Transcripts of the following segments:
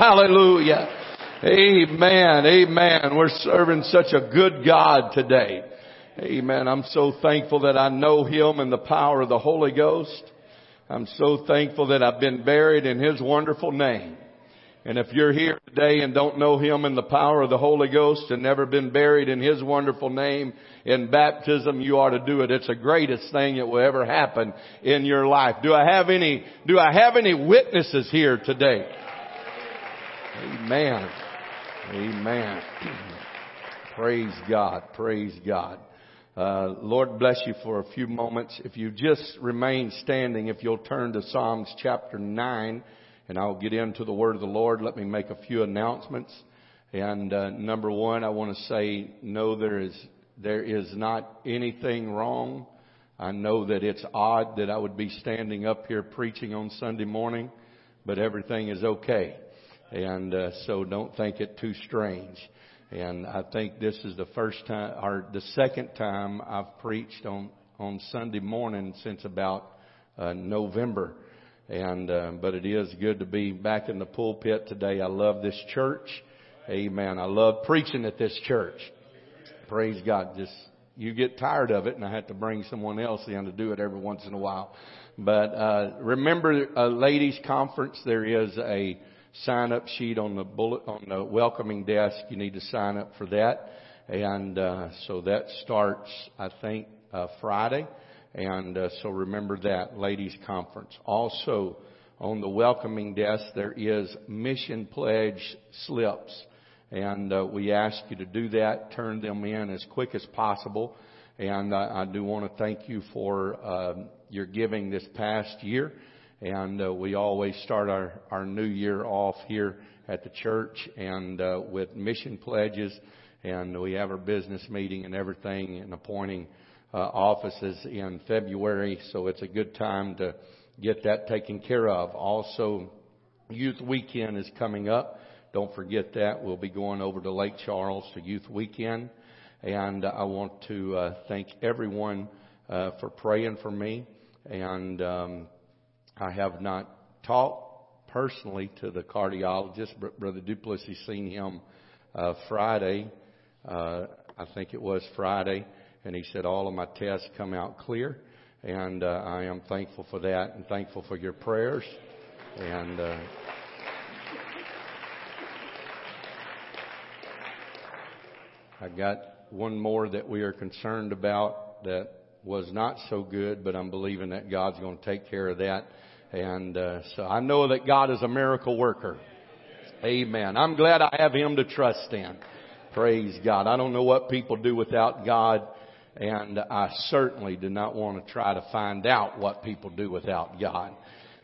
Hallelujah. Amen. Amen. We're serving such a good God today. Amen. I'm so thankful that I know Him and the power of the Holy Ghost. I'm so thankful that I've been buried in His wonderful name. And if you're here today and don't know Him and the power of the Holy Ghost and never been buried in His wonderful name in baptism, you ought to do it. It's the greatest thing that will ever happen in your life. Do I have any, do I have any witnesses here today? Amen. Amen. Praise God. Praise God. Uh, Lord bless you for a few moments. If you just remain standing, if you'll turn to Psalms chapter 9, and I'll get into the word of the Lord. Let me make a few announcements. And uh, number one, I want to say, no, there is there is not anything wrong. I know that it's odd that I would be standing up here preaching on Sunday morning, but everything is okay. And uh, so don't think it too strange. And I think this is the first time, or the second time I've preached on on Sunday morning since about uh, November. And, uh, but it is good to be back in the pulpit today. I love this church. Amen. I love preaching at this church. Praise God. Just, you get tired of it and I have to bring someone else in to do it every once in a while. But, uh, remember a ladies conference, there is a sign up sheet on the bullet, on the welcoming desk. You need to sign up for that. And, uh, so that starts, I think, uh, Friday. And uh, so remember that, ladies conference. Also, on the welcoming desk, there is mission pledge slips. And uh, we ask you to do that, turn them in as quick as possible. And uh, I do want to thank you for uh, your giving this past year. And uh, we always start our, our new year off here at the church and uh, with mission pledges. And we have our business meeting and everything and appointing uh, offices in February, so it's a good time to get that taken care of. Also, Youth Weekend is coming up. Don't forget that. We'll be going over to Lake Charles to Youth Weekend. And I want to uh, thank everyone uh, for praying for me. And um, I have not talked personally to the cardiologist. But Brother Duplessis seen him uh, Friday. Uh, I think it was Friday and he said all of my tests come out clear, and uh, I am thankful for that and thankful for your prayers. And uh, I got one more that we are concerned about that was not so good, but I'm believing that God's going to take care of that. And uh, so I know that God is a miracle worker. Amen. I'm glad I have Him to trust in. Praise God. I don't know what people do without God and I certainly do not want to try to find out what people do without God.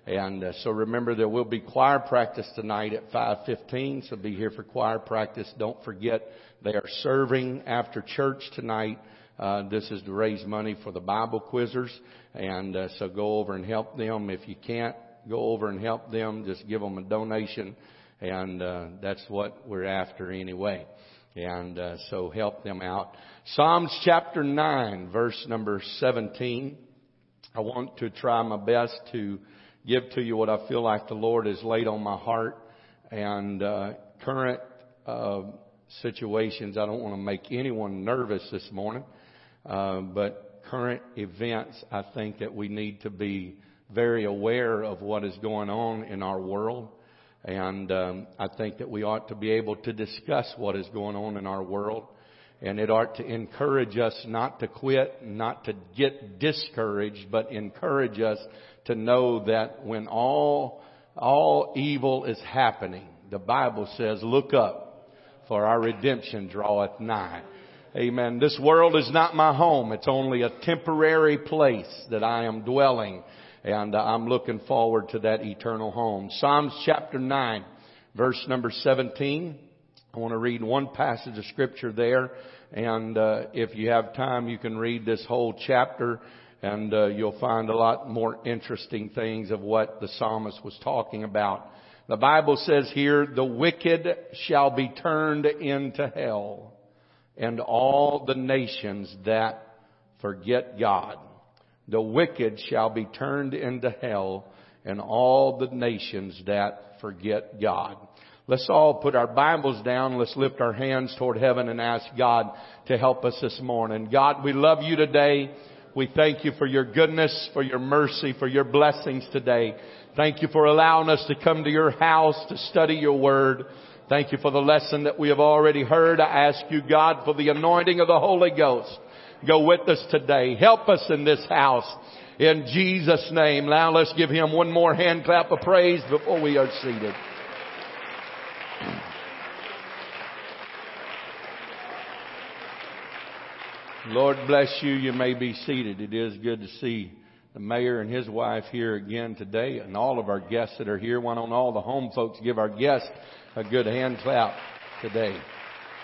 And uh, so remember there will be choir practice tonight at 5:15, so be here for choir practice. Don't forget they are serving after church tonight. Uh, this is to raise money for the Bible quizzers, and uh, so go over and help them. If you can't go over and help them, just give them a donation, and uh, that's what we're after anyway. And uh, so help them out. Psalms chapter 9, verse number 17. I want to try my best to give to you what I feel like the Lord has laid on my heart and uh, current uh, situations. I don't want to make anyone nervous this morning, uh, but current events, I think that we need to be very aware of what is going on in our world. And um, I think that we ought to be able to discuss what is going on in our world. And it ought to encourage us not to quit, not to get discouraged, but encourage us to know that when all, all evil is happening, the Bible says, look up, for our redemption draweth nigh. Amen. This world is not my home. It's only a temporary place that I am dwelling and I'm looking forward to that eternal home. Psalms chapter 9, verse number 17. I want to read one passage of scripture there. And uh, if you have time, you can read this whole chapter and uh, you'll find a lot more interesting things of what the psalmist was talking about. The Bible says here, the wicked shall be turned into hell and all the nations that forget God. The wicked shall be turned into hell and all the nations that forget God. Let's all put our Bibles down. Let's lift our hands toward heaven and ask God to help us this morning. God, we love you today. We thank you for your goodness, for your mercy, for your blessings today. Thank you for allowing us to come to your house to study your word. Thank you for the lesson that we have already heard. I ask you, God, for the anointing of the Holy Ghost. Go with us today. Help us in this house. In Jesus' name. Now let's give him one more hand clap of praise before we are seated. Lord bless you. You may be seated. It is good to see the mayor and his wife here again today and all of our guests that are here. Why don't all the home folks give our guests a good hand clap today?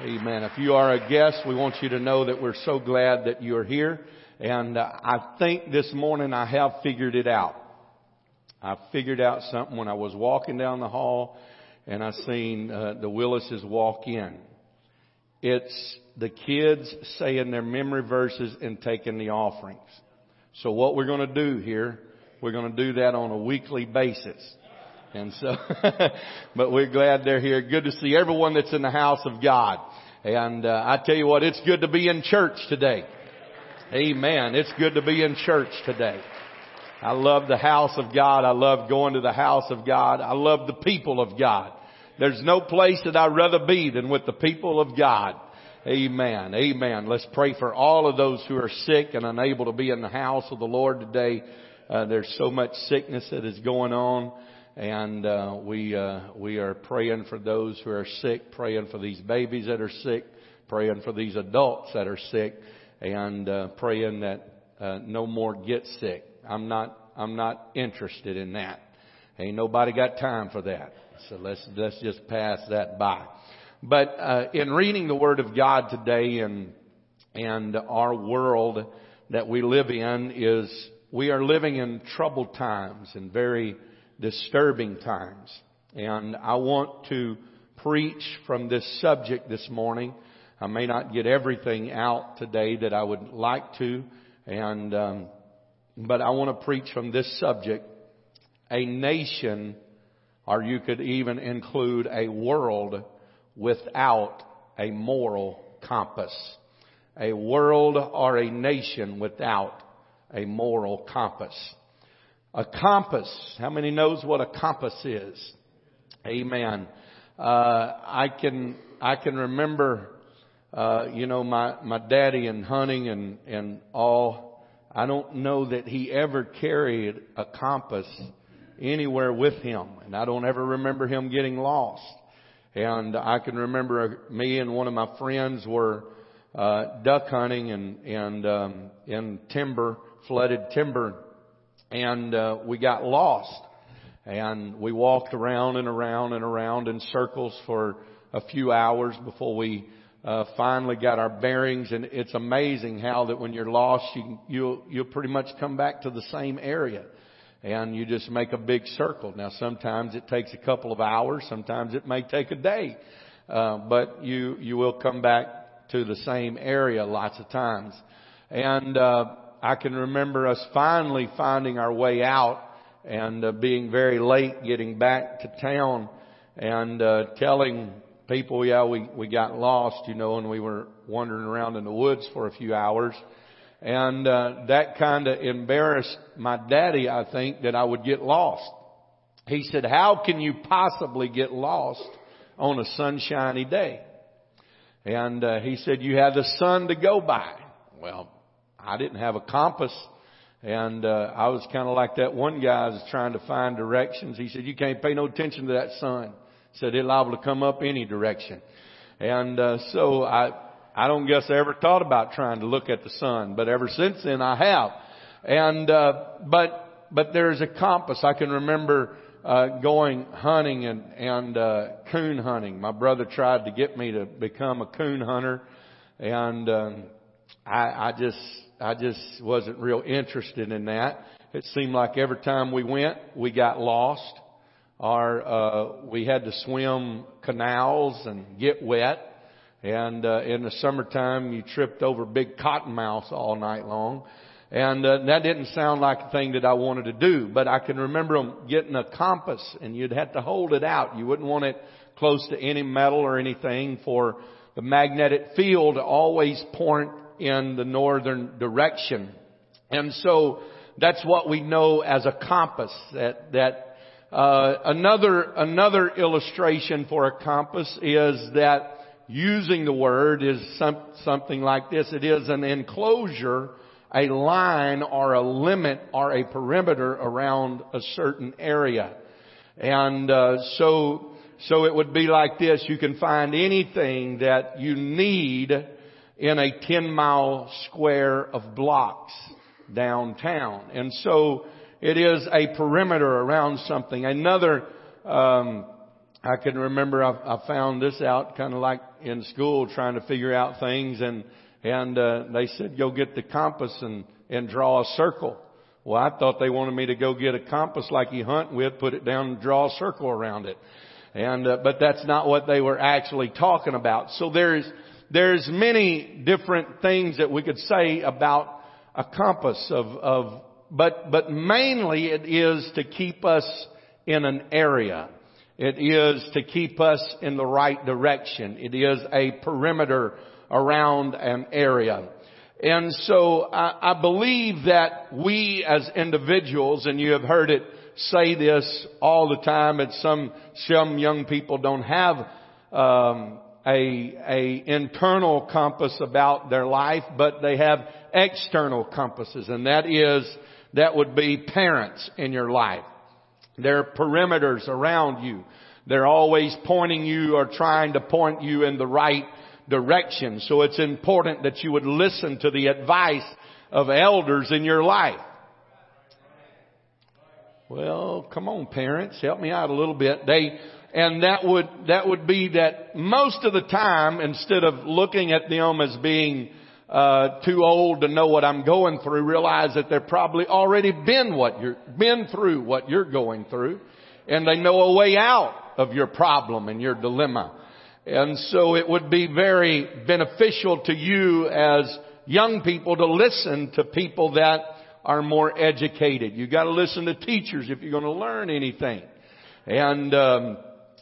Amen. If you are a guest, we want you to know that we're so glad that you're here. And uh, I think this morning I have figured it out. I figured out something when I was walking down the hall and I seen uh, the Willises walk in. It's the kids saying their memory verses and taking the offerings. So what we're going to do here, we're going to do that on a weekly basis. And so, but we're glad they're here. Good to see everyone that's in the house of God. And uh, I tell you what, it's good to be in church today. Amen. It's good to be in church today. I love the house of God. I love going to the house of God. I love the people of God. There's no place that I'd rather be than with the people of God. Amen. Amen. Let's pray for all of those who are sick and unable to be in the house of the Lord today. Uh, there's so much sickness that is going on, and uh, we uh, we are praying for those who are sick, praying for these babies that are sick, praying for these adults that are sick, and uh, praying that uh, no more get sick. I'm not I'm not interested in that. Ain't nobody got time for that. So let's let's just pass that by. But uh, in reading the Word of God today and and our world that we live in is we are living in troubled times and very disturbing times. And I want to preach from this subject this morning. I may not get everything out today that I would like to, and um, but I want to preach from this subject: a nation, or you could even include a world without a moral compass. A world or a nation without a moral compass. A compass. How many knows what a compass is? Amen. Uh, I can I can remember, uh, you know, my my daddy and hunting and and all. I don't know that he ever carried a compass anywhere with him, and I don't ever remember him getting lost. And I can remember me and one of my friends were uh, duck hunting and and um, in timber, flooded timber, and uh, we got lost. And we walked around and around and around in circles for a few hours before we uh, finally got our bearings. And it's amazing how that when you're lost, you you you'll pretty much come back to the same area and you just make a big circle. Now sometimes it takes a couple of hours, sometimes it may take a day, uh, but you you will come back to the same area lots of times. And uh, I can remember us finally finding our way out and uh, being very late getting back to town and uh, telling people, yeah, we we got lost, you know, and we were wandering around in the woods for a few hours. And uh, that kind of embarrassed my daddy, I think, that I would get lost. He said, how can you possibly get lost on a sunshiny day? And uh, he said, you have the sun to go by. Well, I didn't have a compass. And uh, I was kind of like that one guy was trying to find directions. He said, you can't pay no attention to that sun. He said, it'll liable to come up any direction. And uh, so I I don't guess I ever thought about trying to look at the sun, but ever since then I have. And uh, but but there's a compass. I can remember uh, going hunting and and uh, coon hunting. My brother tried to get me to become a coon hunter, and um, I, I just I just wasn't real interested in that. It seemed like every time we went, we got lost, or uh, we had to swim canals and get wet and uh, in the summertime, you tripped over big cottonmouths all night long. And uh, that didn't sound like a thing that I wanted to do, but I can remember them getting a compass, and you'd have to hold it out. You wouldn't want it close to any metal or anything for the magnetic field to always point in the northern direction. And so that's what we know as a compass that, that, uh, another, another illustration for a compass is that using the word is some, something like this. It is an enclosure, a line or a limit or a perimeter around a certain area. And, uh, so, so it would be like this. You can find anything that you need in a 10 mile square of blocks downtown. And so it is a perimeter around something. Another, um, I can remember I, I found this out kind of like in school trying to figure out things and, and, uh, they said go get the compass and, and draw a circle. Well, I thought they wanted me to go get a compass like you hunt with, put it down and draw a circle around it. And, uh, but that's not what they were actually talking about. So there's, there's many different things that we could say about a compass of, of, but, but mainly it is to keep us in an area. It is to keep us in the right direction. It is a perimeter around an area. And so I, I believe that we as individuals, and you have heard it say this all the time, and some, some young people don't have, um, a, a internal compass about their life, but they have external compasses, and that is, that would be parents in your life. They're perimeters around you. They're always pointing you or trying to point you in the right direction. So it's important that you would listen to the advice of elders in your life. Well, come on parents, help me out a little bit. They, and that would, that would be that most of the time, instead of looking at them as being uh, too old to know what I'm going through, realize that they've probably already been what you're, been through what you're going through, and they know a way out of your problem and your dilemma. And so it would be very beneficial to you as young people to listen to people that are more educated. You got to listen to teachers if you're going to learn anything. And um,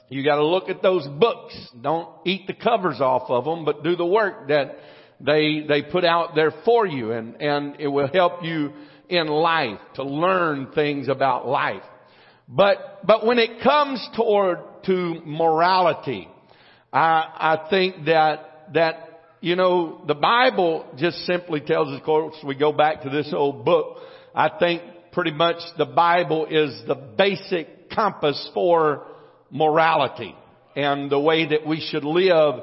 you got to look at those books. Don't eat the covers off of them, but do the work that they they put out there for you, and and it will help you in life to learn things about life. But but when it comes toward to morality, I I think that that you know the Bible just simply tells us. Of course, we go back to this old book. I think pretty much the Bible is the basic compass for morality and the way that we should live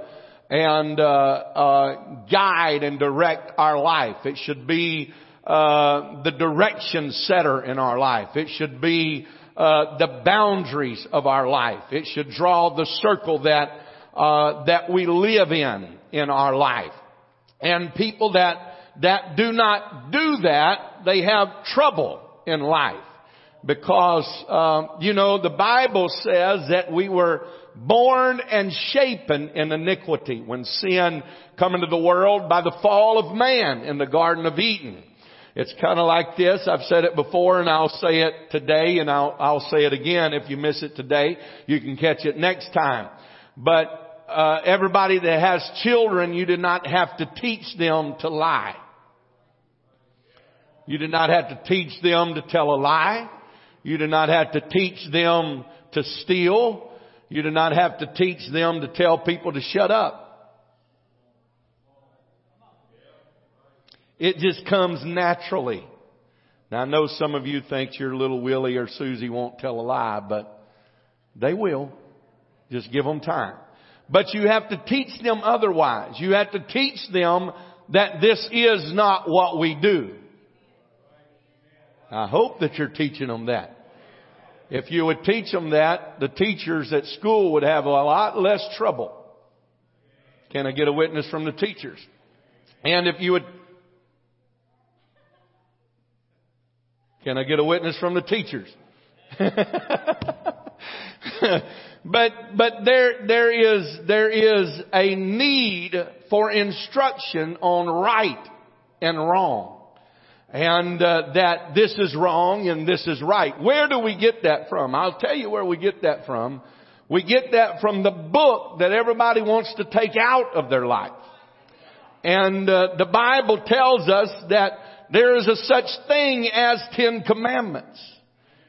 and uh, uh, guide and direct our life. It should be uh, the direction setter in our life. It should be uh, the boundaries of our life. It should draw the circle that uh, that we live in in our life. And people that that do not do that, they have trouble in life because um, you know the Bible says that we were born and shapen in iniquity when sin come into the world by the fall of man in the Garden of Eden. It's kind of like this. I've said it before and I'll say it today and I'll, I'll say it again. If you miss it today, you can catch it next time. But uh, everybody that has children, you do not have to teach them to lie. You do not have to teach them to tell a lie. You do not have to teach them to steal. You do not have to teach them to tell people to shut up. It just comes naturally. Now I know some of you think your little Willie or Susie won't tell a lie, but they will. Just give them time. But you have to teach them otherwise. You have to teach them that this is not what we do. I hope that you're teaching them that. If you would teach them that, the teachers at school would have a lot less trouble. Can I get a witness from the teachers? And if you would, can I get a witness from the teachers? but, but there, there is, there is a need for instruction on right and wrong and uh, that this is wrong and this is right. Where do we get that from? I'll tell you where we get that from. We get that from the book that everybody wants to take out of their life. And uh, the Bible tells us that there is a such thing as Ten Commandments.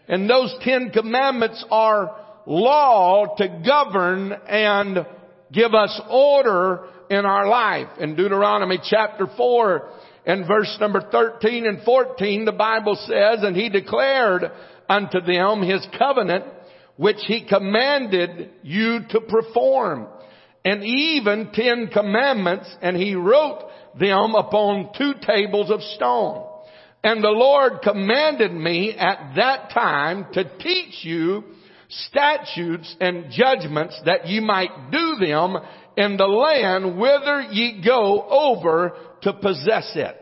And those Ten Commandments are law to govern and give us order in our life. In Deuteronomy chapter 4 and verse number 13 and 14, the Bible says, And he declared unto them his covenant, which he commanded you to perform and even ten commandments and he wrote them upon two tables of stone. And the Lord commanded me at that time to teach you statutes and judgments that ye might do them in the land whither ye go over to possess it.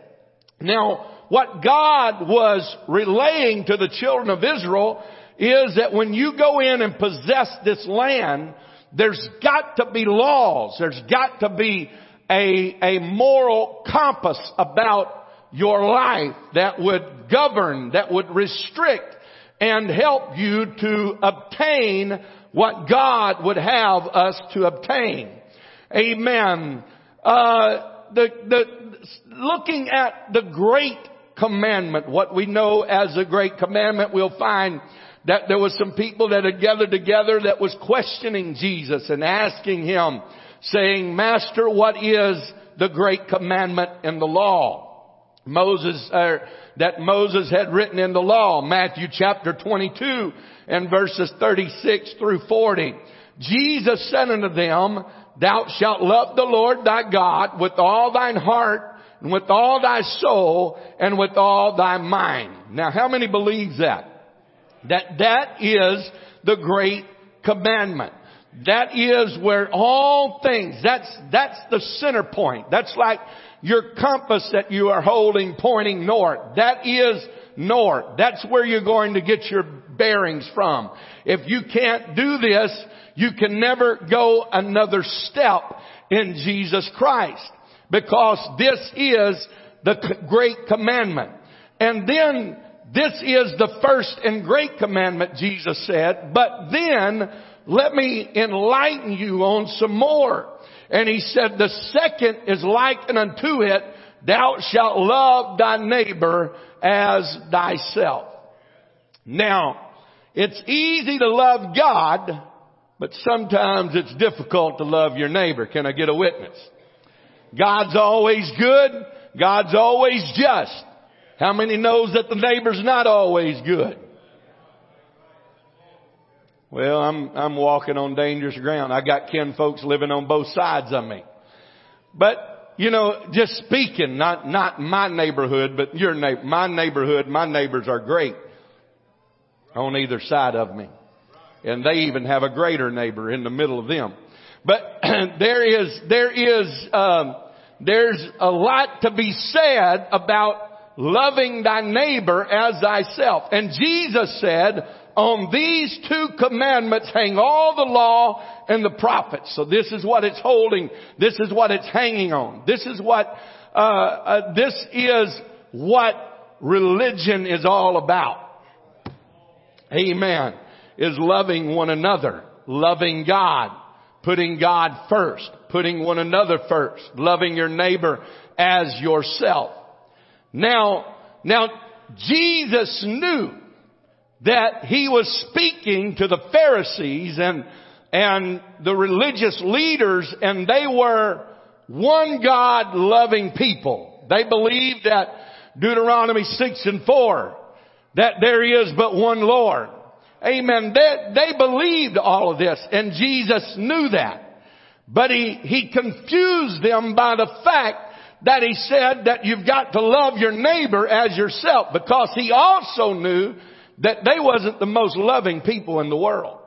Now, what God was relaying to the children of Israel is that when you go in and possess this land, there's got to be laws. There's got to be a, a moral compass about your life that would govern, that would restrict and help you to obtain what God would have us to obtain. Amen. Uh, the, the, looking at the great commandment, what we know as the great commandment, we'll find that there was some people that had gathered together that was questioning Jesus and asking him, saying, Master, what is the great commandment in the law? Moses, uh, that Moses had written in the law, Matthew chapter 22 and verses 36 through 40. Jesus said unto them, Thou shalt love the Lord thy God with all thine heart and with all thy soul and with all thy mind. Now how many believes that? That that is the great commandment. That is where all things, that's, that's the center point. That's like your compass that you are holding pointing north. That is north. That's where you're going to get your bearings from. If you can't do this, you can never go another step in Jesus Christ because this is the great commandment. And then this is the first and great commandment, Jesus said, but then let me enlighten you on some more. And he said, the second is likened unto it, thou shalt love thy neighbor as thyself. Now, it's easy to love God, but sometimes it's difficult to love your neighbor. Can I get a witness? God's always good. God's always just. How many knows that the neighbor's not always good? Well, I'm, I'm walking on dangerous ground. I got kin folks living on both sides of me. But, you know, just speaking, not, not my neighborhood, but your neighbor, my neighborhood, my neighbors are great on either side of me. And they even have a greater neighbor in the middle of them. But there is, there is, um, there's a lot to be said about loving thy neighbor as thyself. And Jesus said, on these two commandments hang all the law and the prophets. So this is what it's holding. This is what it's hanging on. This is what, uh, uh, this is what religion is all about. Amen. Is loving one another, loving God, putting God first, putting one another first, loving your neighbor as yourself. Now, now, Jesus knew that he was speaking to the Pharisees and, and the religious leaders and they were one God loving people. They believed that Deuteronomy 6 and 4, that there is but one Lord. Amen. They, they believed all of this and Jesus knew that. But he, he confused them by the fact that he said that you've got to love your neighbor as yourself because he also knew that they wasn't the most loving people in the world.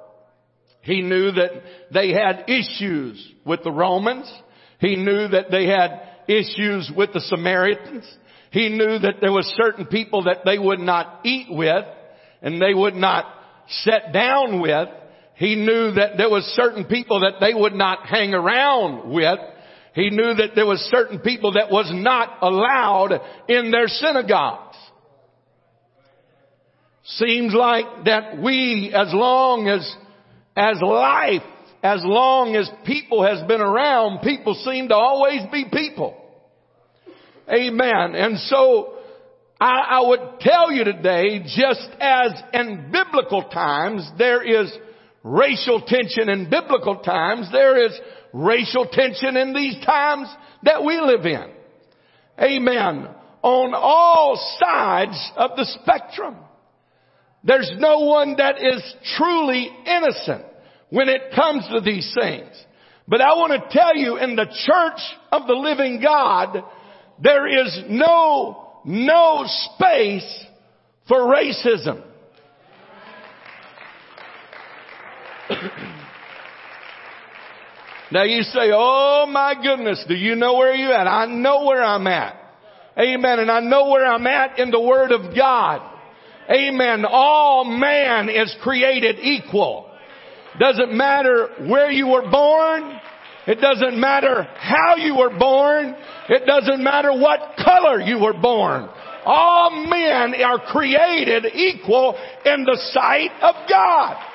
He knew that they had issues with the Romans. He knew that they had issues with the Samaritans. He knew that there was certain people that they would not eat with and they would not sit down with. He knew that there was certain people that they would not hang around with. He knew that there was certain people that was not allowed in their synagogues. Seems like that we, as long as, as life, as long as people has been around, people seem to always be people. Amen. And so, I, I would tell you today, just as in biblical times, there is racial tension in biblical times, there is racial tension in these times that we live in. Amen. On all sides of the spectrum. There's no one that is truly innocent when it comes to these things. But I want to tell you in the church of the living God, there is no, no space for racism. now you say, oh my goodness, do you know where you at? I know where I'm at. Amen. And I know where I'm at in the Word of God. Amen. All man is created equal. Doesn't matter where you were born. It doesn't matter how you were born. It doesn't matter what color you were born. All men are created equal in the sight of God.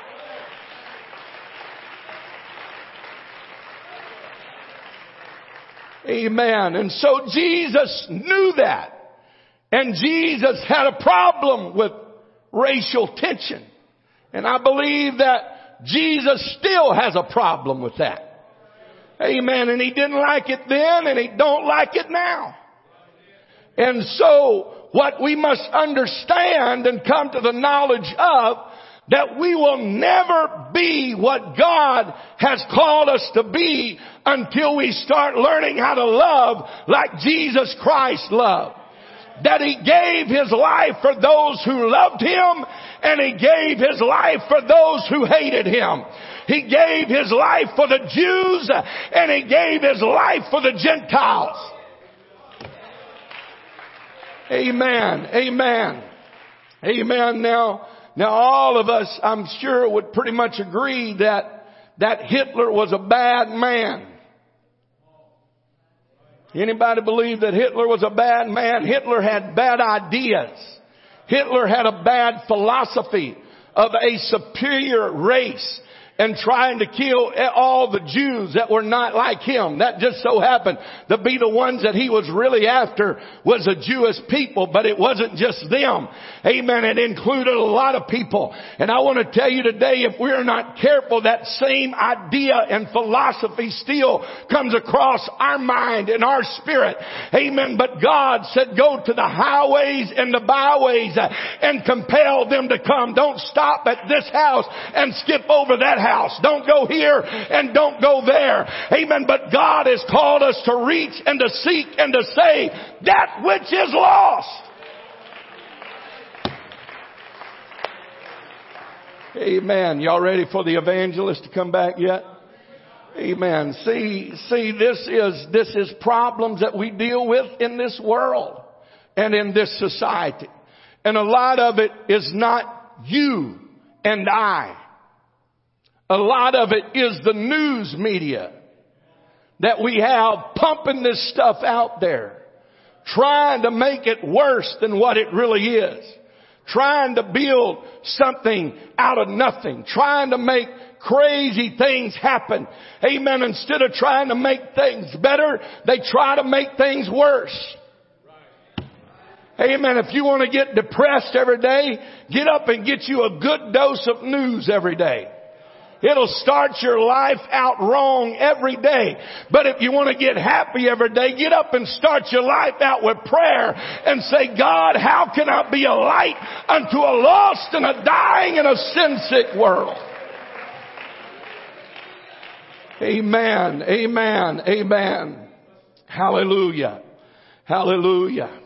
Amen. And so Jesus knew that. And Jesus had a problem with racial tension. And I believe that Jesus still has a problem with that. Amen. And he didn't like it then and he don't like it now. And so what we must understand and come to the knowledge of that we will never be what God has called us to be until we start learning how to love like Jesus Christ loved that he gave his life for those who loved him and he gave his life for those who hated him. He gave his life for the Jews and he gave his life for the Gentiles. Amen. Amen. Amen. Now, now all of us, I'm sure would pretty much agree that, that Hitler was a bad man. Anybody believe that Hitler was a bad man? Hitler had bad ideas. Hitler had a bad philosophy of a superior race and trying to kill all the Jews that were not like him. That just so happened to be the ones that he was really after was a Jewish people, but it wasn't just them. Amen. It included a lot of people. And I want to tell you today, if we're not careful, that same idea and philosophy still comes across our mind and our spirit. Amen. But God said, go to the highways and the byways uh, and compel them to come. Don't stop at this house and skip over that house. Don't go here and don't go there. Amen. But God has called us to reach and to seek and to save that which is lost. Amen. Y'all ready for the evangelist to come back yet? Amen. See, see, this is, this is problems that we deal with in this world and in this society. And a lot of it is not you and I. A lot of it is the news media that we have pumping this stuff out there, trying to make it worse than what it really is, trying to build something out of nothing, trying to make crazy things happen. Amen. Instead of trying to make things better, they try to make things worse. Amen. If you want to get depressed every day, get up and get you a good dose of news every day. It'll start your life out wrong every day. But if you want to get happy every day, get up and start your life out with prayer and say, God, how can I be a light unto a lost and a dying and a sin sick world? Amen. Amen. Amen. Hallelujah. Hallelujah.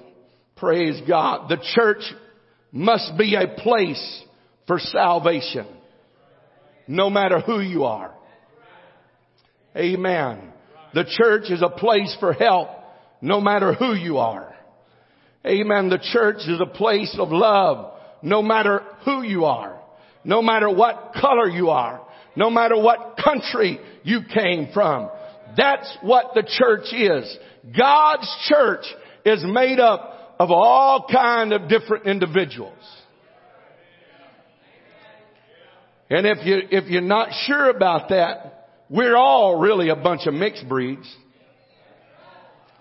Praise God. The church must be a place for salvation no matter who you are. Amen. The church is a place for help no matter who you are. Amen. The church is a place of love no matter who you are. No matter what color you are. No matter what country you came from. That's what the church is. God's church is made up of all kind of different individuals. And if you, if you're not sure about that, we're all really a bunch of mixed breeds.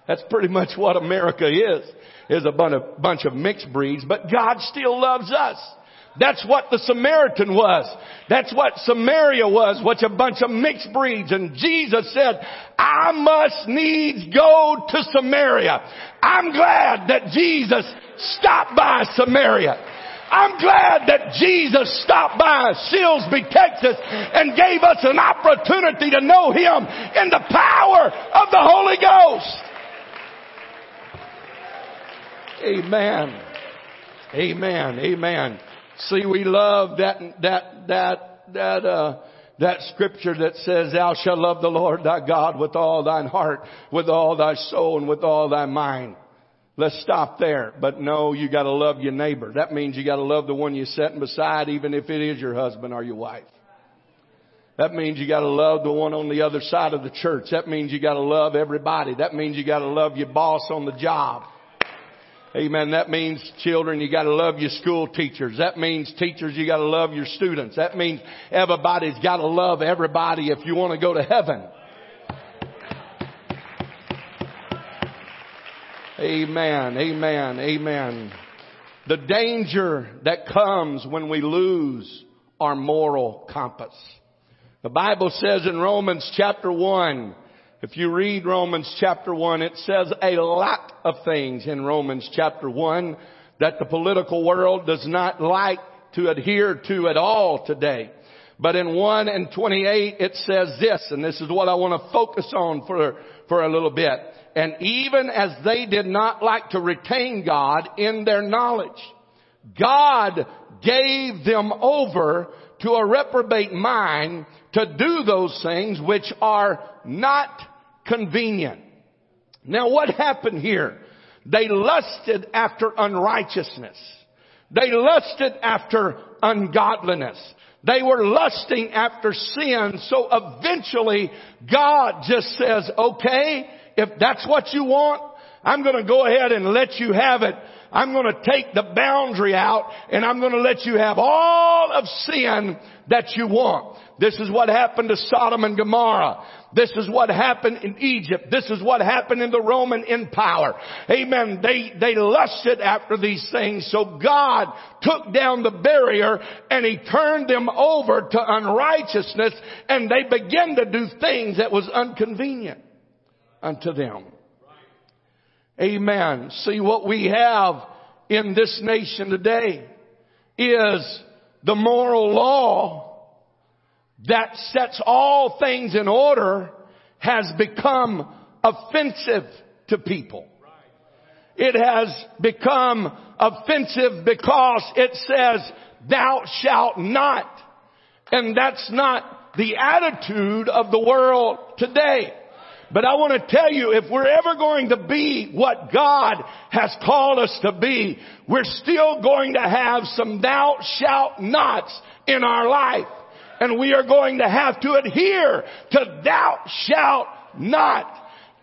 That's pretty much what America is, is a bunch of mixed breeds, but God still loves us. That's what the Samaritan was. That's what Samaria was, which a bunch of mixed breeds. And Jesus said, I must needs go to Samaria. I'm glad that Jesus stopped by Samaria. I'm glad that Jesus stopped by Silsbee, Texas and gave us an opportunity to know Him in the power of the Holy Ghost. Amen. Amen. Amen. See, we love that, that, that, that, uh, that scripture that says, thou shalt love the Lord thy God with all thine heart, with all thy soul, and with all thy mind. Let's stop there. But no, you gotta love your neighbor. That means you gotta love the one you're sitting beside, even if it is your husband or your wife. That means you gotta love the one on the other side of the church. That means you gotta love everybody. That means you gotta love your boss on the job. Amen. That means children, you gotta love your school teachers. That means teachers, you gotta love your students. That means everybody's gotta love everybody if you want to go to heaven. Amen. Amen. Amen. The danger that comes when we lose our moral compass. The Bible says in Romans chapter 1, if you read Romans chapter 1, it says a lot of things in Romans chapter 1 that the political world does not like to adhere to at all today. But in 1 and 28 it says this, and this is what I want to focus on for, for a little bit. And even as they did not like to retain God in their knowledge, God gave them over to a reprobate mind to do those things which are not convenient. Now what happened here? They lusted after unrighteousness. They lusted after ungodliness. They were lusting after sin. So eventually God just says, okay, if that's what you want, I'm going to go ahead and let you have it. I'm going to take the boundary out and I'm going to let you have all of sin that you want. This is what happened to Sodom and Gomorrah. This is what happened in Egypt. This is what happened in the Roman Empire. Amen. They, they lusted after these things. So God took down the barrier and He turned them over to unrighteousness and they began to do things that was inconvenient unto them. Amen. See what we have in this nation today is the moral law that sets all things in order has become offensive to people. It has become offensive because it says, thou shalt not. And that's not the attitude of the world today. But I want to tell you, if we're ever going to be what God has called us to be, we're still going to have some thou shalt nots in our life. And we are going to have to adhere to thou shalt not.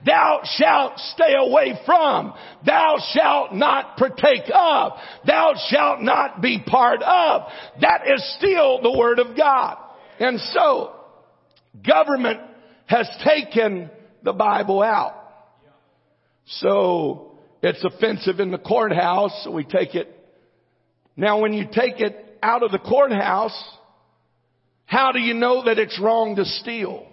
Thou shalt stay away from. Thou shalt not partake of. Thou shalt not be part of. That is still the Word of God. And so, government has taken the Bible out. So it's offensive in the courthouse, so we take it. Now when you take it out of the courthouse, how do you know that it's wrong to steal?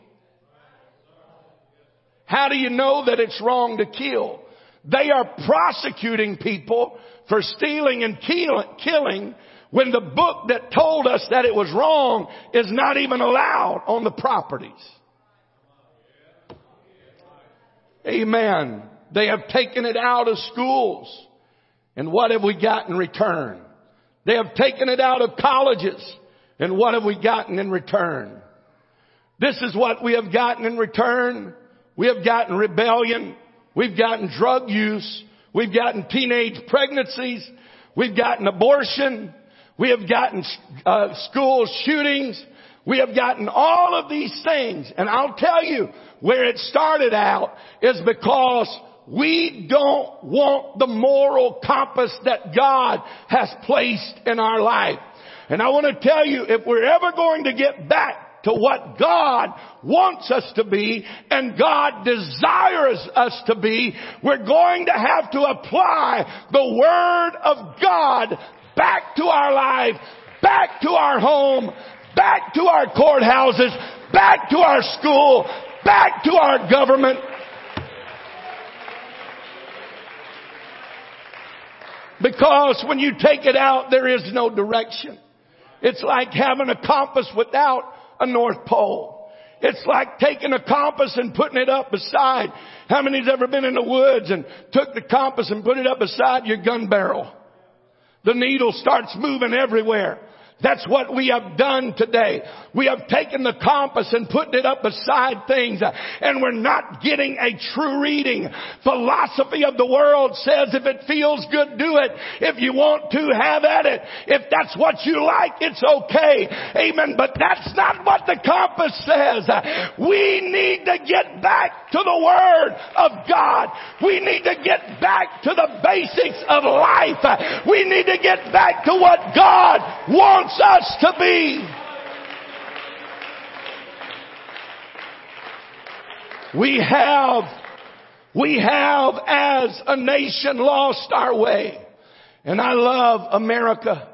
How do you know that it's wrong to kill? They are prosecuting people for stealing and killing when the book that told us that it was wrong is not even allowed on the properties. Amen. They have taken it out of schools. And what have we got in return? They have taken it out of colleges. And what have we gotten in return? This is what we have gotten in return. We have gotten rebellion. We've gotten drug use. We've gotten teenage pregnancies. We've gotten abortion. We have gotten uh, school shootings. We have gotten all of these things. And I'll tell you, where it started out is because we don't want the moral compass that God has placed in our life. And I want to tell you, if we're ever going to get back to what God wants us to be and God desires us to be, we're going to have to apply the Word of God back to our life, back to our home, back to our courthouses, back to our school, back to our government. Because when you take it out, there is no direction. It's like having a compass without a North Pole. It's like taking a compass and putting it up beside. How many's ever been in the woods and took the compass and put it up beside your gun barrel? The needle starts moving everywhere. That's what we have done today. We have taken the compass and put it up beside things and we're not getting a true reading. Philosophy of the world says if it feels good, do it. If you want to, have at it. If that's what you like, it's okay. Amen. But that's not what the compass says. We need to get back to the Word of God. We need to get back to the basics of life. We need to get back to what God wants wants us to be. We have, we have as a nation lost our way. And I love America.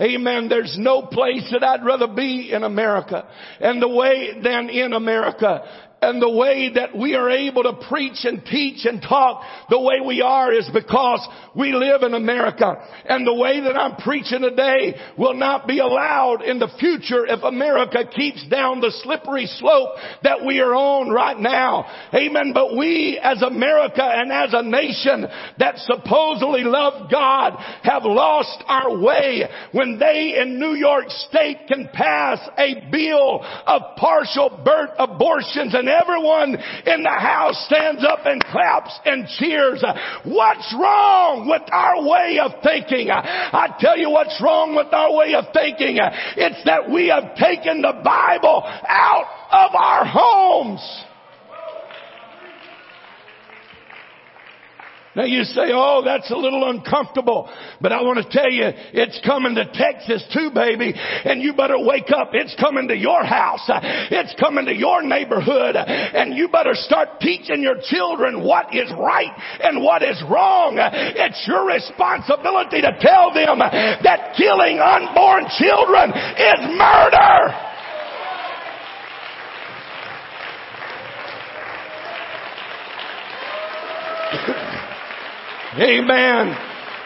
Amen. There's no place that I'd rather be in America and the way than in America and the way that we are able to preach and teach and talk the way we are is because we live in America. And the way that I'm preaching today will not be allowed in the future if America keeps down the slippery slope that we are on right now. Amen. But we as America and as a nation that supposedly love God have lost our way when they in New York State can pass a bill of partial birth abortions and everyone in the house stands up and claps and cheers. What's wrong with our way of thinking? I tell you what's wrong with our way of thinking. It's that we have taken the Bible out of our homes. Now you say, oh, that's a little uncomfortable. But I want to tell you, it's coming to Texas too, baby. And you better wake up. It's coming to your house. It's coming to your neighborhood. And you better start teaching your children what is right and what is wrong. It's your responsibility to tell them that killing unborn children is murder. Amen.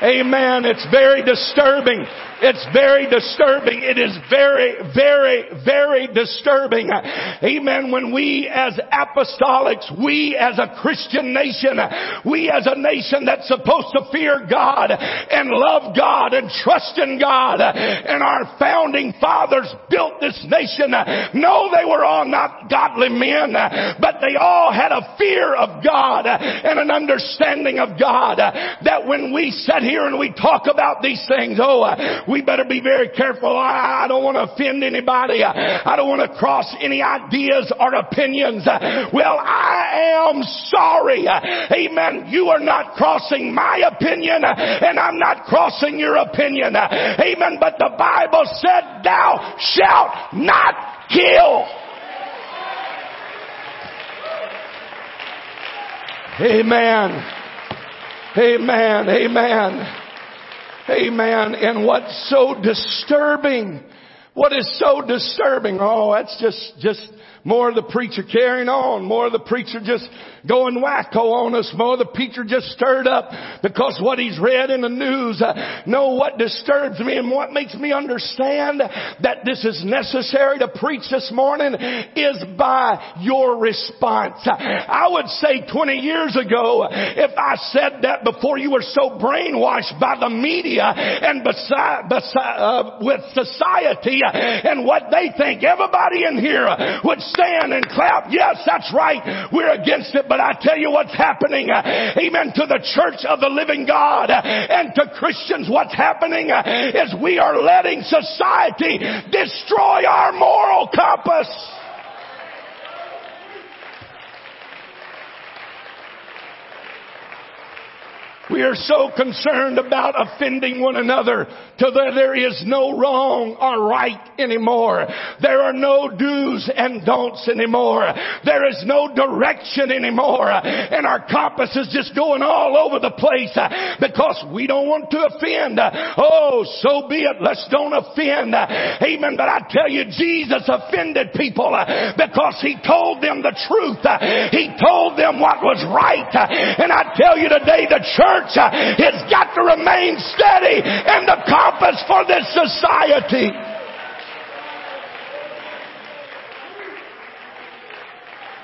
Amen. It's very disturbing it's very disturbing. It is very, very, very disturbing. Amen. When we as apostolics, we as a Christian nation, we as a nation that's supposed to fear God and love God and trust in God and our founding fathers built this nation. No, they were all not godly men, but they all had a fear of God and an understanding of God that when we sit here and we talk about these things, oh, we better be very careful. I, I don't want to offend anybody. I, I don't want to cross any ideas or opinions. Well, I am sorry. Amen. You are not crossing my opinion and I'm not crossing your opinion. Amen. But the Bible said thou shalt not kill. Amen. Amen. Amen. Amen. And what's so disturbing, what is so disturbing? Oh, that's just, just more of the preacher carrying on. More of the preacher just going wacko on us. More the preacher just stirred up because what he's read in the news. Uh, no, what disturbs me and what makes me understand that this is necessary to preach this morning is by your response. I would say 20 years ago, if I said that before you were so brainwashed by the media and beside, beside uh, with society and what they think, everybody in here would stand and clap. Yes, that's right. We're against it, but I tell you what's happening. Amen. To the church of the living God and to Christians, what's happening is we are letting society destroy our moral compass. We are so concerned about offending one another till there is no wrong or right anymore. There are no do's and don'ts anymore. There is no direction anymore. And our compass is just going all over the place uh, because we don't want to offend. Oh, so be it. Let's don't offend. Amen. But I tell you, Jesus offended people uh, because he told them the truth. He told them what was right. And I tell you today, the church has uh, got to remain steady in the compass for this society.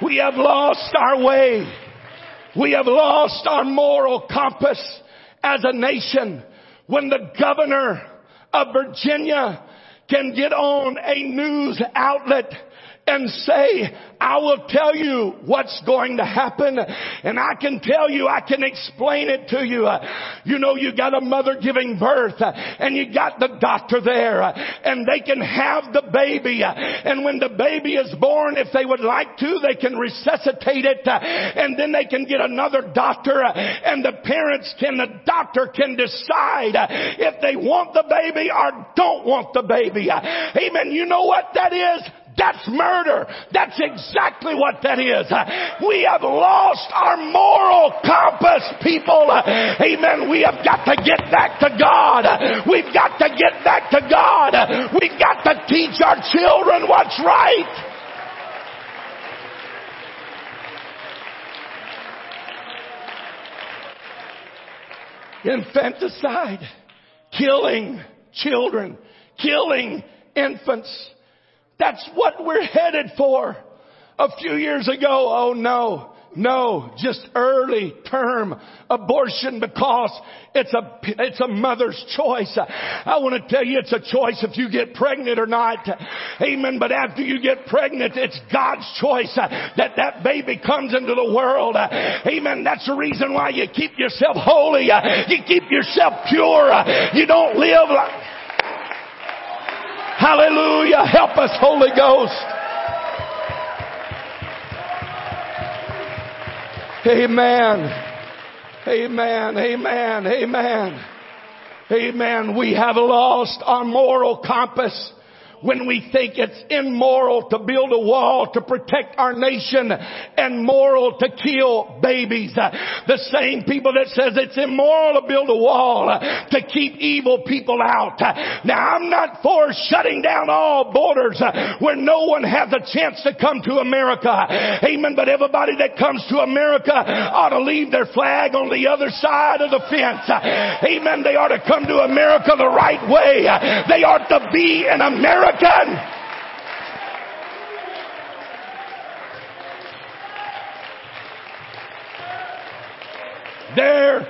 We have lost our way. We have lost our moral compass as a nation. When the governor of Virginia can get on a news outlet and say, I will tell you what's going to happen and I can tell you, I can explain it to you. You know, you got a mother giving birth and you got the doctor there and they can have the baby and when the baby is born, if they would like to, they can resuscitate it and then they can get another doctor and the parents can, the doctor can decide if they want the baby or don't want the baby. Amen. You know what that is? That's murder. That's exactly what that is. We have lost our moral compass, people. Amen. We have got to get back to God. We've got to get back to God. We've got to teach our children what's right. Infanticide, killing children, killing infants. That's what we're headed for. A few years ago, oh no, no, just early term abortion because it's a, it's a mother's choice. I want to tell you it's a choice if you get pregnant or not. Amen. But after you get pregnant, it's God's choice that that baby comes into the world. Amen. That's the reason why you keep yourself holy. You keep yourself pure. You don't live like, Hallelujah. Help us, Holy Ghost. Amen. Amen. Amen. Amen. Amen. We have lost our moral compass when we think it's immoral to build a wall to protect our nation and moral to kill babies. The same people that says it's immoral to build a wall to keep evil people out. Now I'm not for shutting down all borders where no one has a chance to come to America. Amen. But everybody that comes to America ought to leave their flag on the other side of the fence. Amen. They ought to come to America the right way. They ought to be an American American. There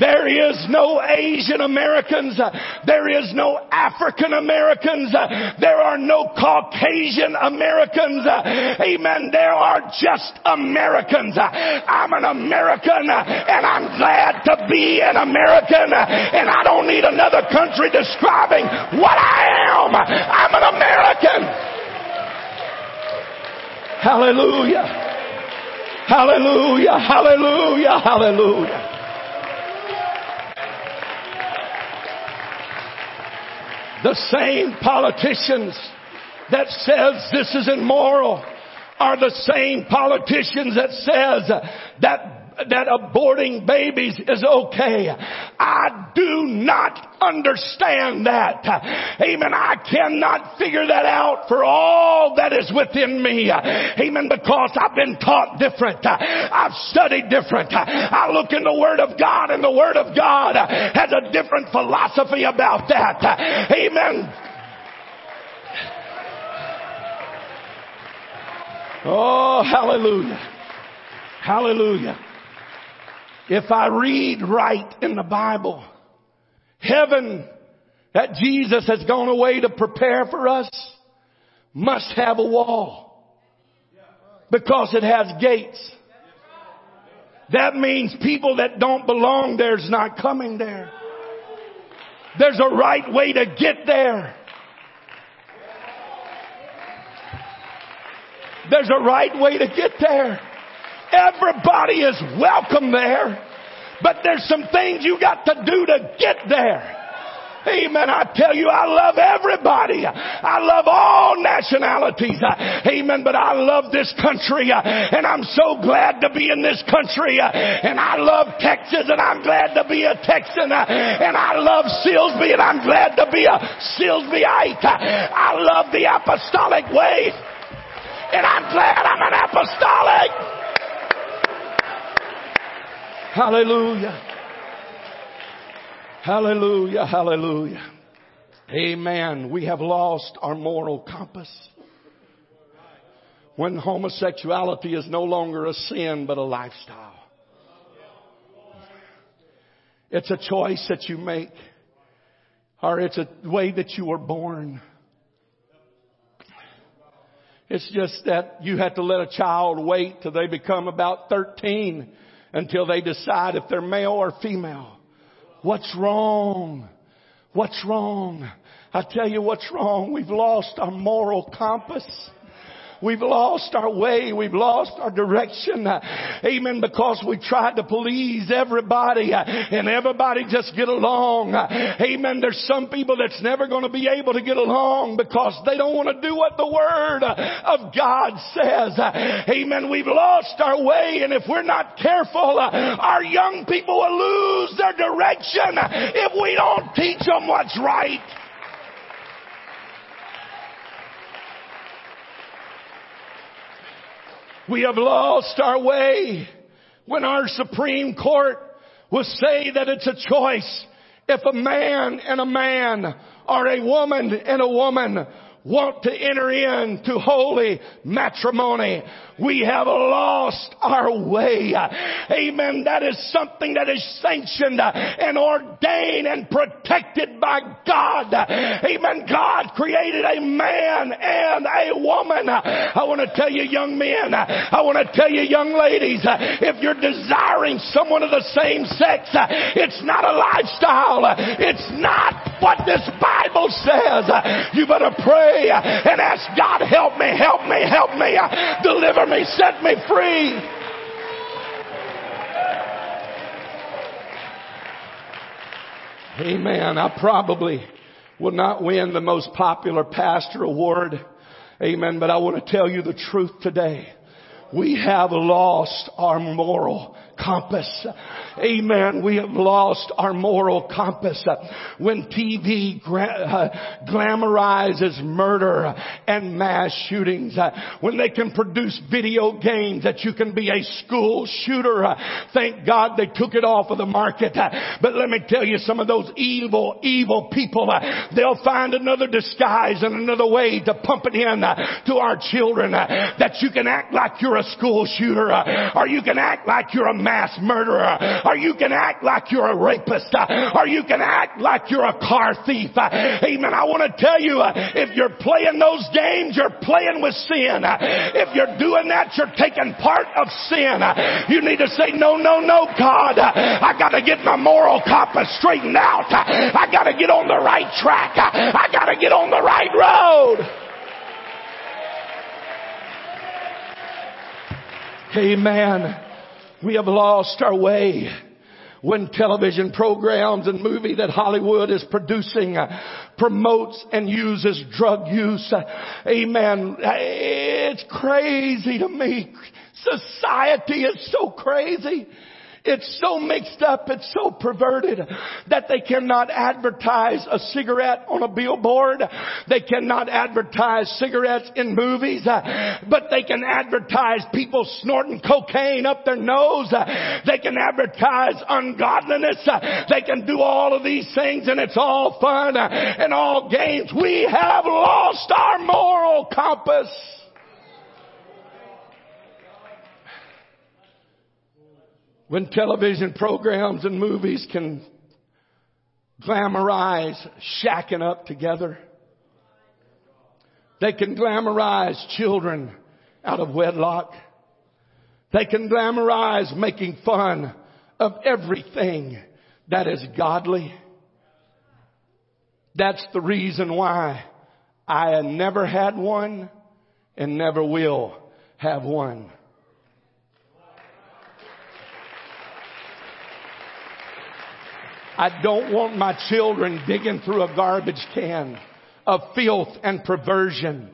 there is no Asian Americans. There is no African Americans. There are no Caucasian Americans. Amen. There are just Americans. I'm an American and I'm glad to be an American and I don't need another country describing what I am. I'm an American. Hallelujah. Hallelujah. Hallelujah. Hallelujah. The same politicians that says this is immoral are the same politicians that says that that aborting babies is okay. I do not understand that. Amen. I cannot figure that out for all that is within me. Amen. Because I've been taught different. I've studied different. I look in the Word of God and the Word of God has a different philosophy about that. Amen. Oh, hallelujah. Hallelujah. If I read right in the Bible, heaven that Jesus has gone away to prepare for us must have a wall because it has gates. That means people that don't belong there's not coming there. There's a right way to get there. There's a right way to get there. Everybody is welcome there. But there's some things you got to do to get there. Amen. I tell you, I love everybody. I love all nationalities. Amen. But I love this country and I'm so glad to be in this country. And I love Texas and I'm glad to be a Texan. And I love Silsbee and I'm glad to be a Silsbeeite. I love the apostolic way. And I'm glad I'm an apostolic. Hallelujah. Hallelujah, hallelujah. Amen. We have lost our moral compass. When homosexuality is no longer a sin, but a lifestyle. It's a choice that you make, or it's a way that you were born. It's just that you have to let a child wait till they become about 13 until they decide if they're male or female. What's wrong? What's wrong? I tell you what's wrong. We've lost our moral compass. We've lost our way. We've lost our direction. Amen. Because we tried to please everybody and everybody just get along. Amen. There's some people that's never going to be able to get along because they don't want to do what the Word of God says. Amen. We've lost our way and if we're not careful, our young people will lose their direction if we don't teach them what's right. We have lost our way when our Supreme Court will say that it's a choice. If a man and a man or a woman and a woman want to enter into holy matrimony. We have lost our way. Amen. That is something that is sanctioned and ordained and protected by God. Amen. God created a man and a woman. I want to tell you young men, I want to tell you young ladies, if you're desiring someone of the same sex, it's not a lifestyle. It's not what this Bible says. You better pray and ask God, help me, help me, help me, deliver me, set me free. Amen. I probably will not win the most popular pastor award. Amen. But I want to tell you the truth today. We have lost our moral compass. Amen. We have lost our moral compass. When TV uh, glamorizes murder and mass shootings, uh, when they can produce video games that you can be a school shooter, uh, thank God they took it off of the market. But let me tell you, some of those evil, evil people, they'll find another disguise and another way to pump it in to our children that you can act like you're a school shooter or you can act like you're a mass murderer or you can act like you're a rapist or you can act like you're a car thief. Amen. I want to tell you, if you're playing those games, you're playing with sin. If you're doing that, you're taking part of sin. You need to say, no, no, no, God, I got to get my moral compass straightened out. I got to get on the right track. I got to get on the right road. Amen. We have lost our way when television programs and movie that Hollywood is producing uh, promotes and uses drug use. Amen. It's crazy to me. Society is so crazy. It's so mixed up, it's so perverted that they cannot advertise a cigarette on a billboard. They cannot advertise cigarettes in movies, but they can advertise people snorting cocaine up their nose. They can advertise ungodliness. They can do all of these things and it's all fun and all games. We have lost our moral compass. When television programs and movies can glamorize shacking up together. They can glamorize children out of wedlock. They can glamorize making fun of everything that is godly. That's the reason why I never had one and never will have one. I don't want my children digging through a garbage can of filth and perversion.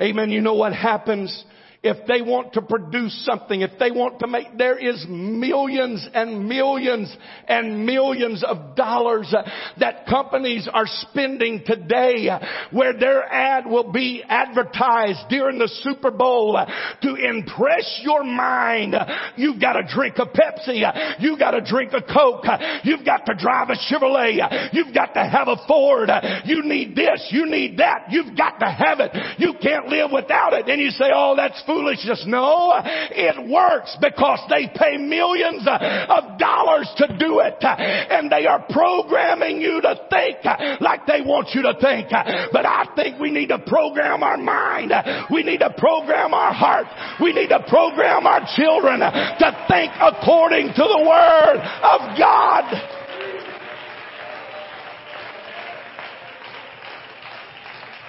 Amen. You know what happens? If they want to produce something, if they want to make, there is millions and millions and millions of dollars that companies are spending today where their ad will be advertised during the Super Bowl to impress your mind. You've got to drink a Pepsi. You've got to drink a Coke. You've got to drive a Chevrolet. You've got to have a Ford. You need this. You need that. You've got to have it. You can't live without it. And you say, oh, that's foolishness. No, it works because they pay millions of dollars to do it. And they are programming you to think like they want you to think. But I think we need to program our mind. We need to program our heart. We need to program our children to think according to the Word of God.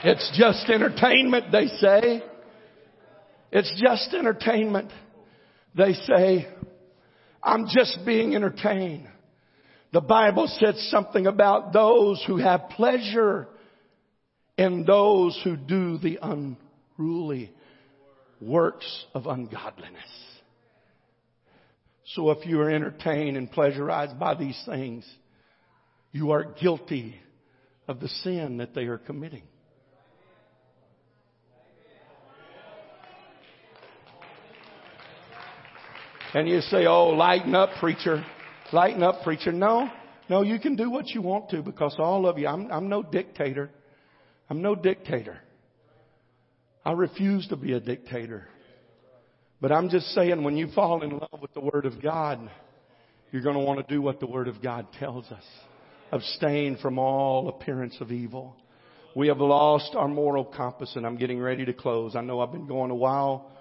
It's just entertainment, they say. It's just entertainment. They say, I'm just being entertained. The Bible said something about those who have pleasure in those who do the unruly works of ungodliness. So if you are entertained and pleasurized by these things, you are guilty of the sin that they are committing. And you say, oh, lighten up, preacher. Lighten up, preacher. No, no, you can do what you want to because all of you, I'm, I'm no dictator. I'm no dictator. I refuse to be a dictator. But I'm just saying when you fall in love with the Word of God, you're going to want to do what the Word of God tells us. Abstain from all appearance of evil. We have lost our moral compass and I'm getting ready to close. I know I've been going a while,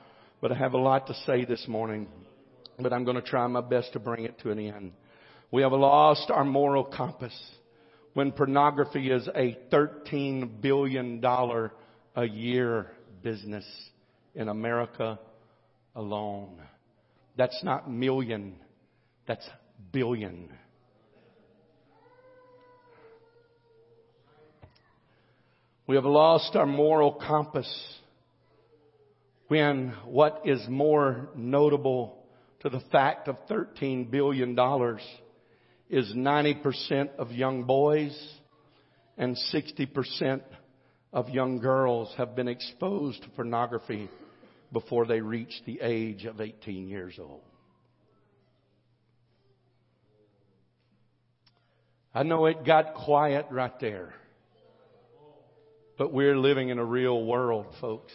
but I have a lot to say this morning but I'm going to try my best to bring it to an end. We have lost our moral compass when pornography is a $13 billion a year business in America alone. That's not million, that's billion. We have lost our moral compass when what is more notable to the fact of $13 billion is 90% of young boys and 60% of young girls have been exposed to pornography before they reach the age of 18 years old. I know it got quiet right there. But we're living in a real world, folks.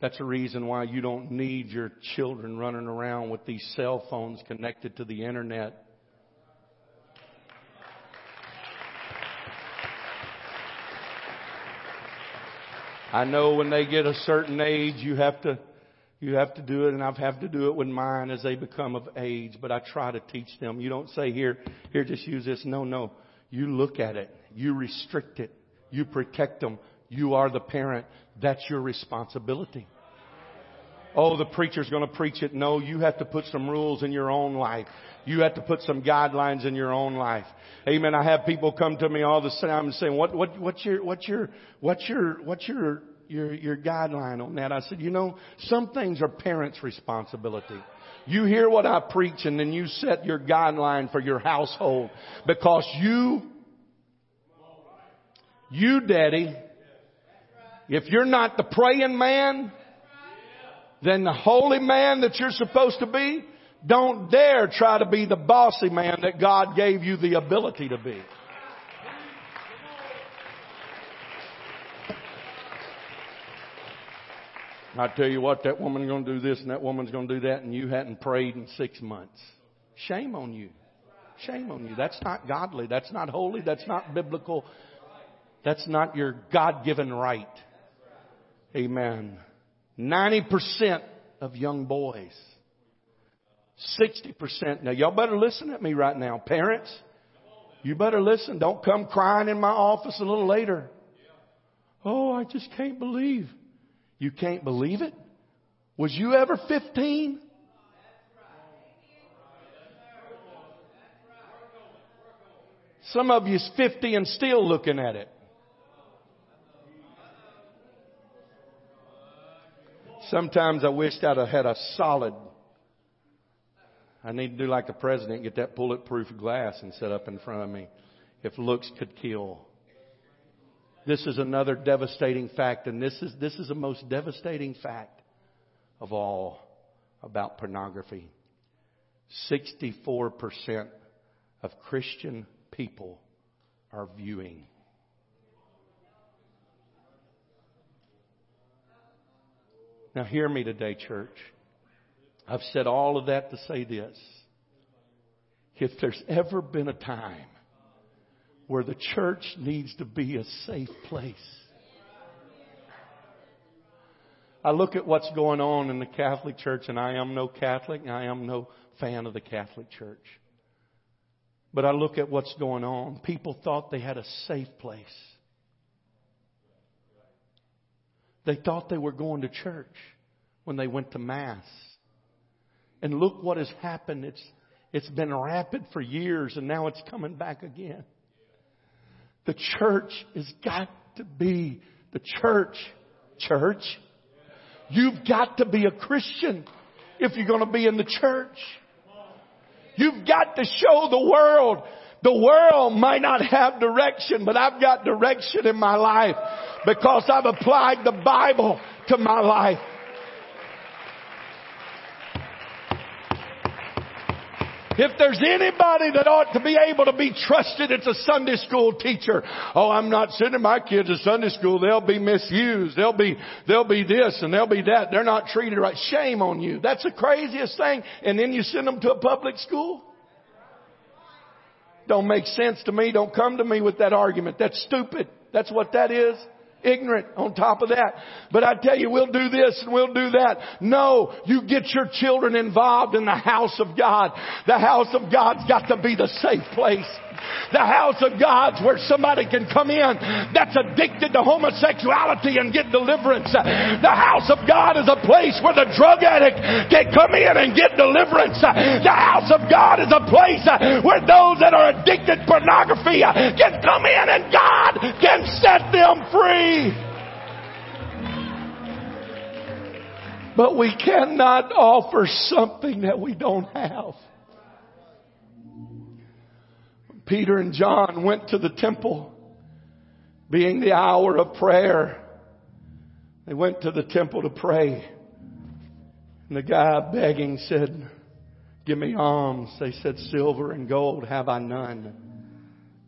That's a reason why you don't need your children running around with these cell phones connected to the internet. I know when they get a certain age, you have to, you have to do it, and I've had to do it with mine as they become of age, but I try to teach them. You don't say, here, here, just use this. No, no. You look at it. You restrict it. You protect them. You are the parent. That's your responsibility. Oh, the preacher's going to preach it. No, you have to put some rules in your own life. You have to put some guidelines in your own life. Amen. I have people come to me all the time and saying, "What, what, what's your, what's your, what's your, what's your, your, your guideline on that?" I said, "You know, some things are parents' responsibility." You hear what I preach and then you set your guideline for your household because you, you daddy, if you're not the praying man, then the holy man that you're supposed to be, don't dare try to be the bossy man that God gave you the ability to be. I tell you what, that woman's going to do this and that woman's going to do that, and you hadn't prayed in six months. Shame on you. Shame on you. That's not godly. That's not holy. That's not biblical. That's not your God given right. Amen. 90% of young boys. 60%. Now y'all better listen at me right now. Parents, you better listen. Don't come crying in my office a little later. Oh, I just can't believe. You can't believe it? Was you ever 15? Some of you's 50 and still looking at it. Sometimes I wished I'd have had a solid. I need to do like the president, get that bulletproof glass and set up in front of me. If looks could kill. This is another devastating fact, and this is, this is the most devastating fact of all about pornography. 64% of Christian people are viewing. Now, hear me today, church. I've said all of that to say this. If there's ever been a time where the church needs to be a safe place, I look at what's going on in the Catholic Church, and I am no Catholic, I am no fan of the Catholic Church. But I look at what's going on. People thought they had a safe place. They thought they were going to church when they went to Mass. And look what has happened. It's, it's been rapid for years and now it's coming back again. The church has got to be the church. Church. You've got to be a Christian if you're going to be in the church. You've got to show the world. The world might not have direction, but I've got direction in my life because I've applied the Bible to my life. If there's anybody that ought to be able to be trusted, it's a Sunday school teacher. Oh, I'm not sending my kids to Sunday school. They'll be misused. They'll be, they'll be this and they'll be that. They're not treated right. Shame on you. That's the craziest thing. And then you send them to a public school? Don't make sense to me. Don't come to me with that argument. That's stupid. That's what that is ignorant on top of that. But I tell you, we'll do this and we'll do that. No, you get your children involved in the house of God. The house of God's got to be the safe place. The house of God's where somebody can come in that's addicted to homosexuality and get deliverance. The house of God is a place where the drug addict can come in and get deliverance. The house of God is a place where those that are addicted to pornography can come in and God can set them free. But we cannot offer something that we don't have. Peter and John went to the temple, being the hour of prayer. They went to the temple to pray. And the guy begging said, Give me alms. They said, Silver and gold have I none,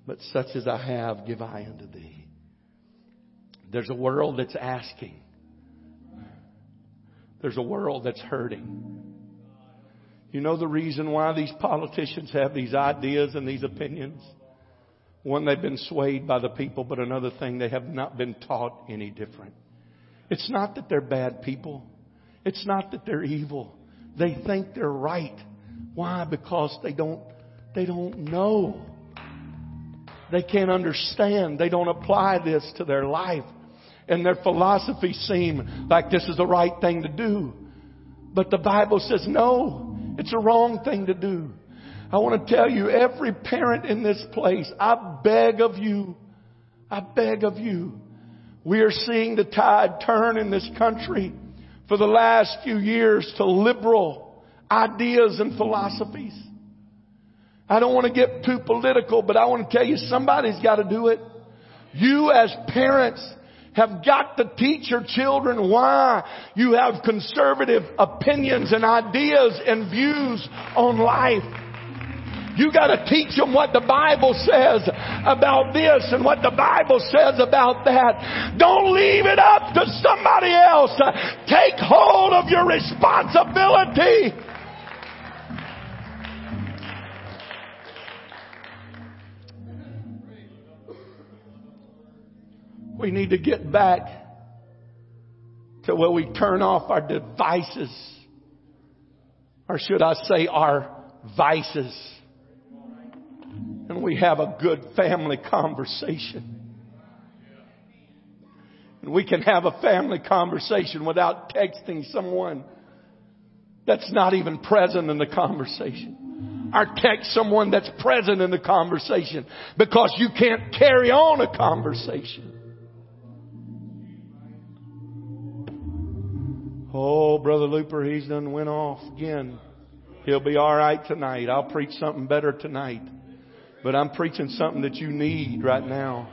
but such as I have give I unto thee. There's a world that's asking. There's a world that's hurting. You know the reason why these politicians have these ideas and these opinions? One, they've been swayed by the people, but another thing, they have not been taught any different. It's not that they're bad people. It's not that they're evil. They think they're right. Why? Because they don't, they don't know. They can't understand. They don't apply this to their life. And their philosophy seem like this is the right thing to do. But the Bible says no. It's a wrong thing to do. I want to tell you, every parent in this place, I beg of you, I beg of you, we are seeing the tide turn in this country for the last few years to liberal ideas and philosophies. I don't want to get too political, but I want to tell you somebody's got to do it. You as parents, have got to teach your children why you have conservative opinions and ideas and views on life. You gotta teach them what the Bible says about this and what the Bible says about that. Don't leave it up to somebody else. Take hold of your responsibility. We need to get back to where we turn off our devices. Or should I say our vices. And we have a good family conversation. And we can have a family conversation without texting someone that's not even present in the conversation. or text someone that's present in the conversation because you can't carry on a conversation. Oh, Brother Looper, he's done went off again. He'll be alright tonight. I'll preach something better tonight. But I'm preaching something that you need right now.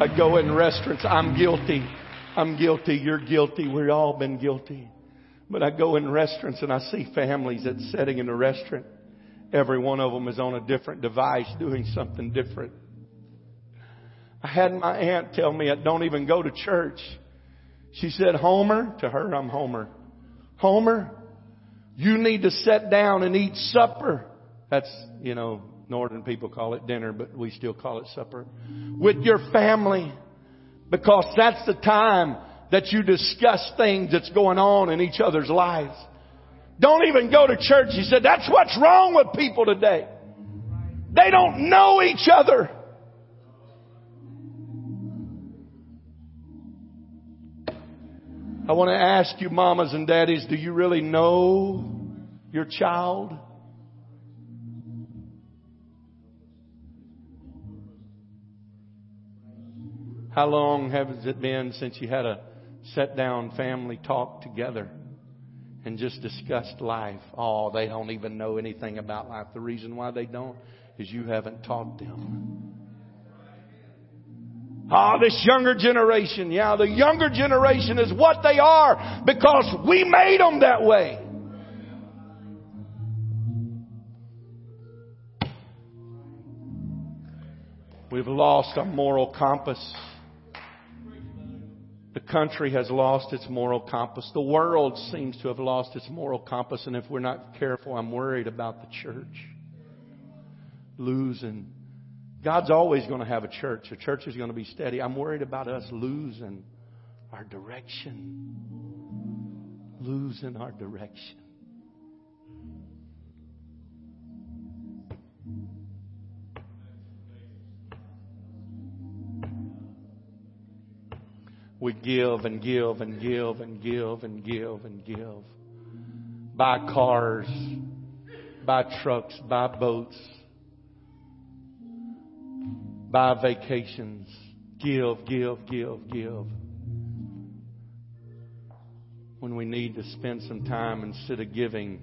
I go in restaurants. I'm guilty. I'm guilty. You're guilty. We've all been guilty. But I go in restaurants and I see families that's sitting in a restaurant. Every one of them is on a different device doing something different. I had my aunt tell me I don't even go to church. She said, Homer, to her I'm Homer. Homer, you need to sit down and eat supper. That's, you know, northern people call it dinner, but we still call it supper. With your family. Because that's the time that you discuss things that's going on in each other's lives. Don't even go to church. He said, that's what's wrong with people today. They don't know each other. I want to ask you, mamas and daddies, do you really know your child? How long has it been since you had a set down family talk together and just discussed life? Oh, they don't even know anything about life. The reason why they don't is you haven't taught them. Ah, oh, this younger generation. Yeah, the younger generation is what they are because we made them that way. We've lost our moral compass. The country has lost its moral compass. The world seems to have lost its moral compass. And if we're not careful, I'm worried about the church losing God's always going to have a church. A church is going to be steady. I'm worried about us losing our direction. Losing our direction. We give and give and give and give and give and give. Buy cars, buy trucks, buy boats buy vacations, give, give, give, give. When we need to spend some time instead of giving,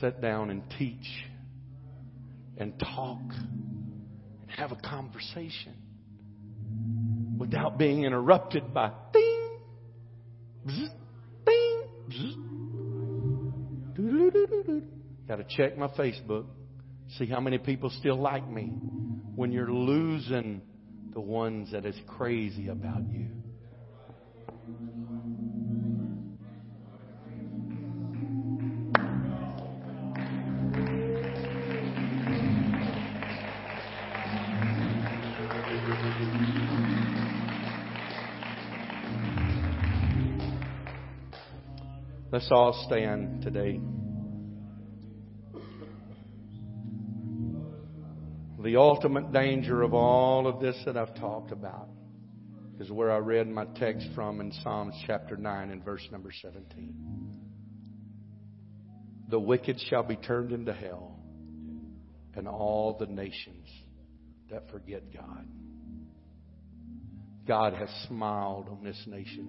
sit down and teach and talk and have a conversation without being interrupted by ding, bzz, ding, bzz. Got to check my Facebook. See how many people still like me when you're losing the ones that is crazy about you. Let's all stand today. The ultimate danger of all of this that I've talked about is where I read my text from in Psalms chapter 9 and verse number 17. The wicked shall be turned into hell, and all the nations that forget God. God has smiled on this nation.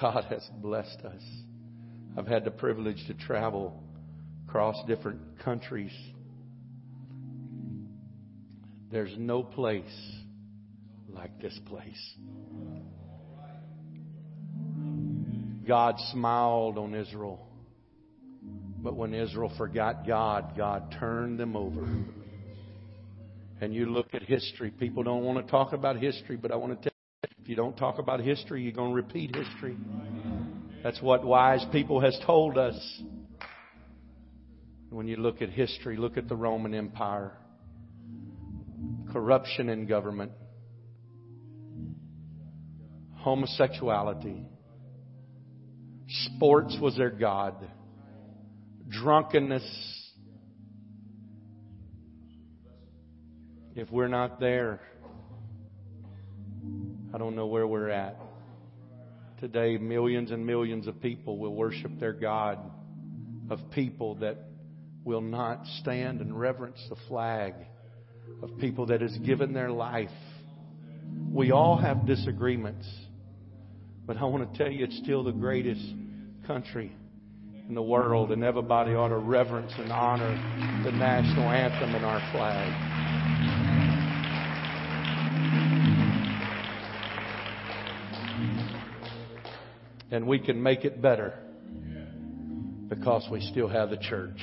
God has blessed us. I've had the privilege to travel across different countries there's no place like this place. God smiled on Israel. But when Israel forgot God, God turned them over. And you look at history. People don't want to talk about history, but I want to tell you, if you don't talk about history, you're going to repeat history. That's what wise people has told us. When you look at history, look at the Roman Empire corruption in government, homosexuality, sports was their God, drunkenness. If we're not there, I don't know where we're at. today millions and millions of people will worship their God, of people that will not stand and reverence the flag, of people that has given their life. We all have disagreements, but I want to tell you it's still the greatest country in the world, and everybody ought to reverence and honor the national anthem and our flag. And we can make it better because we still have the church.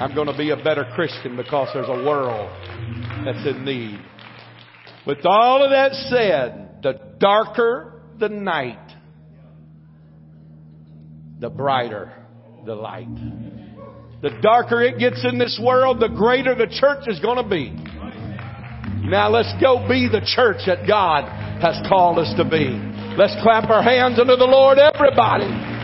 I'm going to be a better Christian because there's a world that's in need. With all of that said, the darker the night, the brighter the light. The darker it gets in this world, the greater the church is going to be. Now let's go be the church that God has called us to be. Let's clap our hands unto the Lord, everybody.